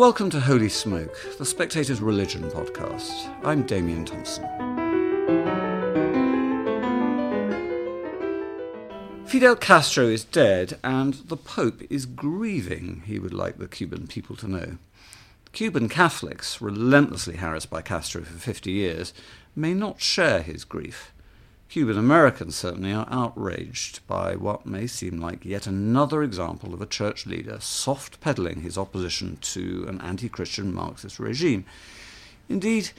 Welcome to Holy Smoke, the Spectator's Religion podcast. I'm Damian Thompson. Fidel Castro is dead, and the Pope is grieving, he would like the Cuban people to know. Cuban Catholics, relentlessly harassed by Castro for 50 years, may not share his grief. Cuban Americans certainly are outraged by what may seem like yet another example of a church leader soft pedalling his opposition to an anti Christian Marxist regime. Indeed,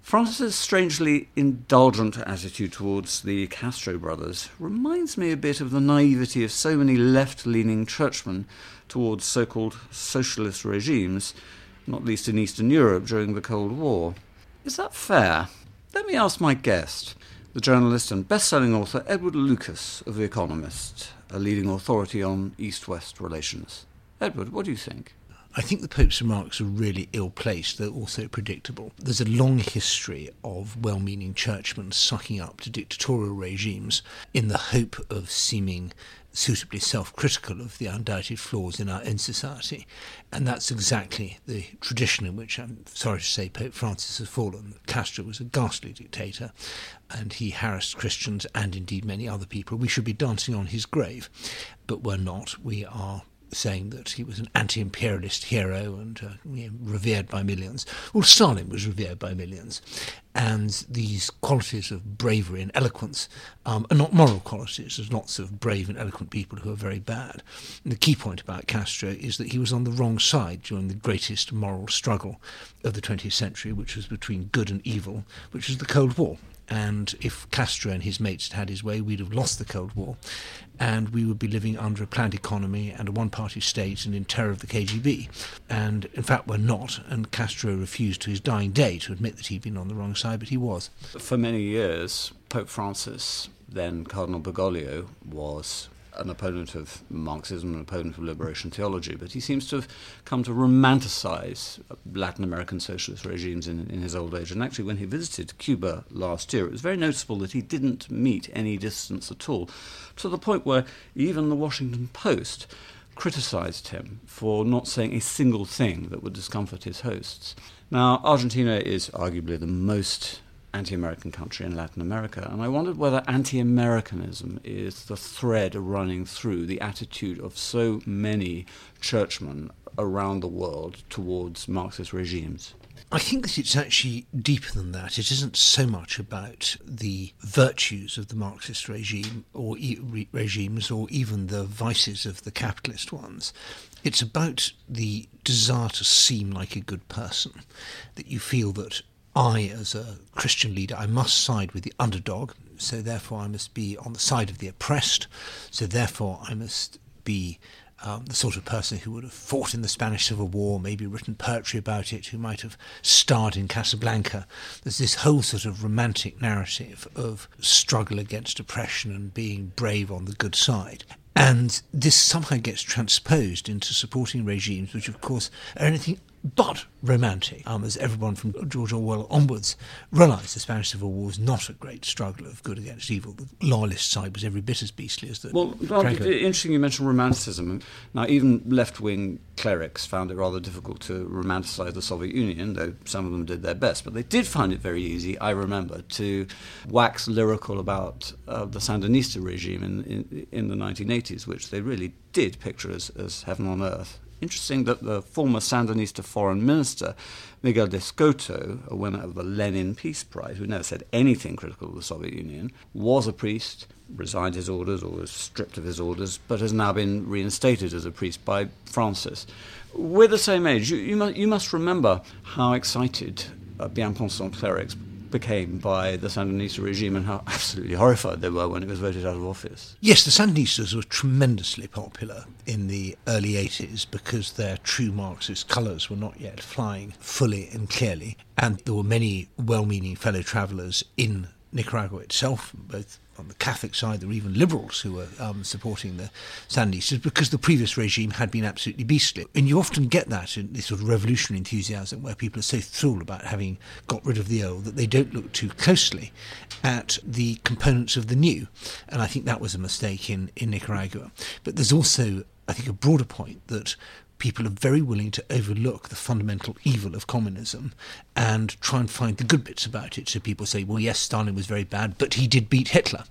Francis's strangely indulgent attitude towards the Castro brothers reminds me a bit of the naivety of so many left leaning churchmen towards so called socialist regimes, not least in Eastern Europe during the Cold War. Is that fair? Let me ask my guest the journalist and best-selling author Edward Lucas of The Economist, a leading authority on East-West relations. Edward, what do you think? I think the Pope's remarks are really ill placed, though also predictable. There's a long history of well meaning churchmen sucking up to dictatorial regimes in the hope of seeming suitably self critical of the undoubted flaws in our own society. And that's exactly the tradition in which I'm sorry to say Pope Francis has fallen. Castro was a ghastly dictator and he harassed Christians and indeed many other people. We should be dancing on his grave, but we're not. We are saying that he was an anti-imperialist hero and uh, revered by millions. Well, Stalin was revered by millions, and these qualities of bravery and eloquence um, are not moral qualities. There's lots of brave and eloquent people who are very bad. And the key point about Castro is that he was on the wrong side during the greatest moral struggle of the 20th century, which was between good and evil, which was the Cold War. And if Castro and his mates had had his way, we'd have lost the Cold War, and we would be living under a planned economy and a one-party state and in terror of the KGB. And in fact, we're not. And Castro refused to his dying day to admit that he'd been on the wrong side, but he was. For many years, Pope Francis, then Cardinal Bergoglio, was an opponent of Marxism, an opponent of liberation theology, but he seems to have come to romanticize Latin American socialist regimes in, in his old age. And actually, when he visited Cuba last year, it was very noticeable that he didn't meet any distance at all, to the point where even the Washington Post criticized him for not saying a single thing that would discomfort his hosts. Now, Argentina is arguably the most anti American country in Latin America. And I wondered whether anti Americanism is the thread running through the attitude of so many churchmen around the world towards Marxist regimes. I think that it's actually deeper than that. It isn't so much about the virtues of the Marxist regime or e- re- regimes or even the vices of the capitalist ones. It's about the desire to seem like a good person, that you feel that I, as a Christian leader, I must side with the underdog. So therefore, I must be on the side of the oppressed. So therefore, I must be um, the sort of person who would have fought in the Spanish Civil War, maybe written poetry about it, who might have starred in Casablanca. There's this whole sort of romantic narrative of struggle against oppression and being brave on the good side. And this somehow gets transposed into supporting regimes, which, of course, are anything but romantic, um, as everyone from George Orwell onwards realised the Spanish Civil War was not a great struggle of good against evil. The loyalist side was every bit as beastly as the. Well, well interesting you mentioned romanticism. Now, even left wing clerics found it rather difficult to romanticise the Soviet Union, though some of them did their best. But they did find it very easy, I remember, to wax lyrical about uh, the Sandinista regime in, in, in the 1980s, which they really did picture as, as heaven on earth. Interesting that the former Sandinista foreign minister, Miguel d'Escoto, a winner of the Lenin Peace Prize, who never said anything critical of the Soviet Union, was a priest, resigned his orders or was stripped of his orders, but has now been reinstated as a priest by Francis. We're the same age. You, you, must, you must remember how excited uh, bien pensant clerics became by the Sandinista regime and how absolutely horrified they were when it was voted out of office. Yes, the Sandinistas were tremendously popular in the early 80s because their true Marxist colours were not yet flying fully and clearly, and there were many well meaning fellow travellers in Nicaragua itself, both on the Catholic side, there were even liberals who were um, supporting the Sandinistas because the previous regime had been absolutely beastly. And you often get that in this sort of revolutionary enthusiasm where people are so thrilled about having got rid of the old that they don't look too closely at the components of the new. And I think that was a mistake in, in Nicaragua. But there's also I think, a broader point that people are very willing to overlook the fundamental evil of communism and try and find the good bits about it. So people say, well, yes, Stalin was very bad, but he did beat Hitler.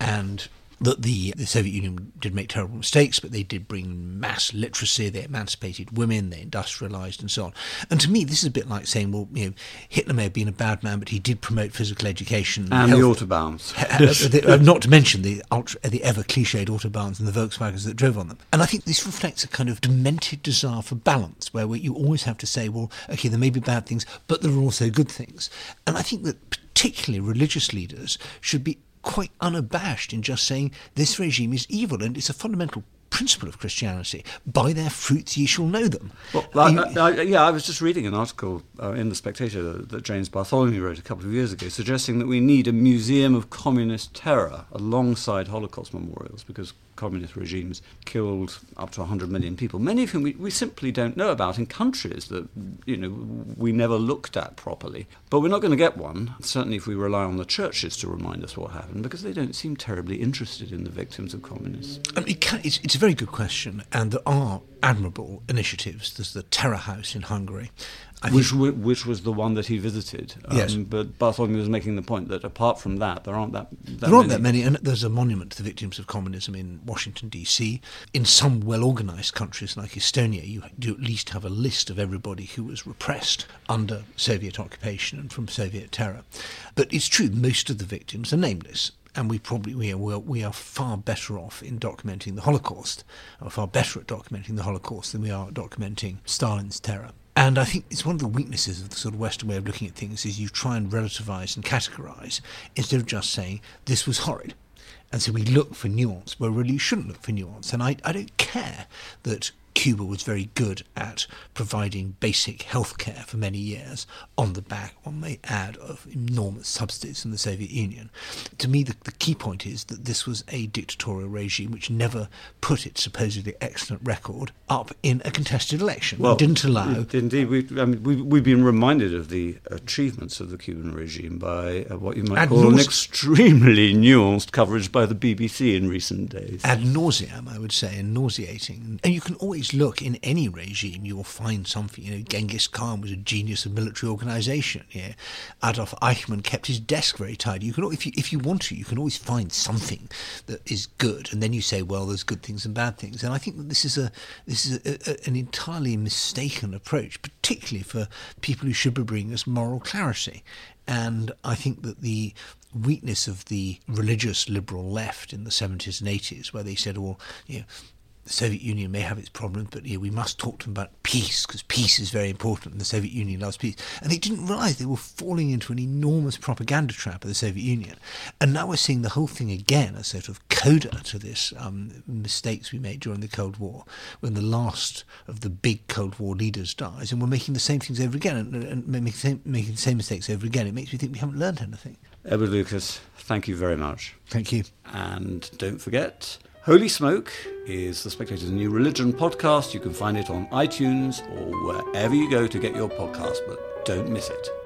And that the, the Soviet Union did make terrible mistakes, but they did bring mass literacy, they emancipated women, they industrialized, and so on. And to me, this is a bit like saying, well, you know, Hitler may have been a bad man, but he did promote physical education and, and the autobahns. Uh, not to mention the ultra, the ever cliched autobahns and the Volkswagens that drove on them. And I think this reflects a kind of demented desire for balance, where you always have to say, well, okay, there may be bad things, but there are also good things. And I think that particularly religious leaders should be quite unabashed in just saying this regime is evil and it's a fundamental principle of Christianity. By their fruits ye shall know them. Well, I, I, yeah, I was just reading an article uh, in The Spectator that James Bartholomew wrote a couple of years ago suggesting that we need a museum of communist terror alongside Holocaust memorials because communist regimes killed up to 100 million people, many of whom we, we simply don't know about in countries that you know we never looked at properly. But we're not going to get one, certainly if we rely on the churches to remind us what happened, because they don't seem terribly interested in the victims of communism. I mean, it can, it's, it's a very good question, and there are admirable initiatives. There's the Terror House in Hungary, which which was the one that he visited. Um, yes. But Bartholomew was making the point that apart from that, there aren't that, that there aren't many. that many. And there's a monument to the victims of communism in Washington D.C. In some well-organized countries like Estonia, you do at least have a list of everybody who was repressed under Soviet occupation and from Soviet terror. But it's true, most of the victims are nameless and we probably we are we are far better off in documenting the Holocaust, or far better at documenting the Holocaust than we are documenting Stalin's terror. And I think it's one of the weaknesses of the sort of Western way of looking at things is you try and relativize and categorize instead of just saying this was horrid. And so we look for nuance where really you shouldn't look for nuance. And I, I don't care that Cuba was very good at providing basic health care for many years on the back, one may add, of enormous subsidies from the Soviet Union. To me, the, the key point is that this was a dictatorial regime which never put its supposedly excellent record up in a contested election. Well, didn't allow. Indeed, we, I mean, we, we've been reminded of the achievements of the Cuban regime by uh, what you might call an extremely nuanced coverage by the BBC in recent days. Ad nauseam, I would say, and nauseating. And you can always look in any regime, you will find something. You know, Genghis Khan was a genius of military organisation. Yeah, Adolf Eichmann kept his desk very tidy. You can, if you if you want to, you can always find something that is good, and then you say, well, there's good things and bad things. And I think that this is a this is a, a, an entirely mistaken approach, particularly for people who should be bringing us moral clarity. And I think that the weakness of the religious liberal left in the 70s and 80s, where they said, well, you know, the Soviet Union may have its problems, but you know, we must talk to them about peace because peace is very important, and the Soviet Union loves peace. And they didn't realise they were falling into an enormous propaganda trap of the Soviet Union. And now we're seeing the whole thing again as sort of coda to this um, mistakes we made during the Cold War, when the last of the big Cold War leaders dies, and we're making the same things over again and, and making, the same, making the same mistakes over again. It makes me think we haven't learned anything. Edward Lucas, thank you very much. Thank you. And don't forget Holy Smoke is the Spectator's new religion podcast. You can find it on iTunes or wherever you go to get your podcast, but don't miss it.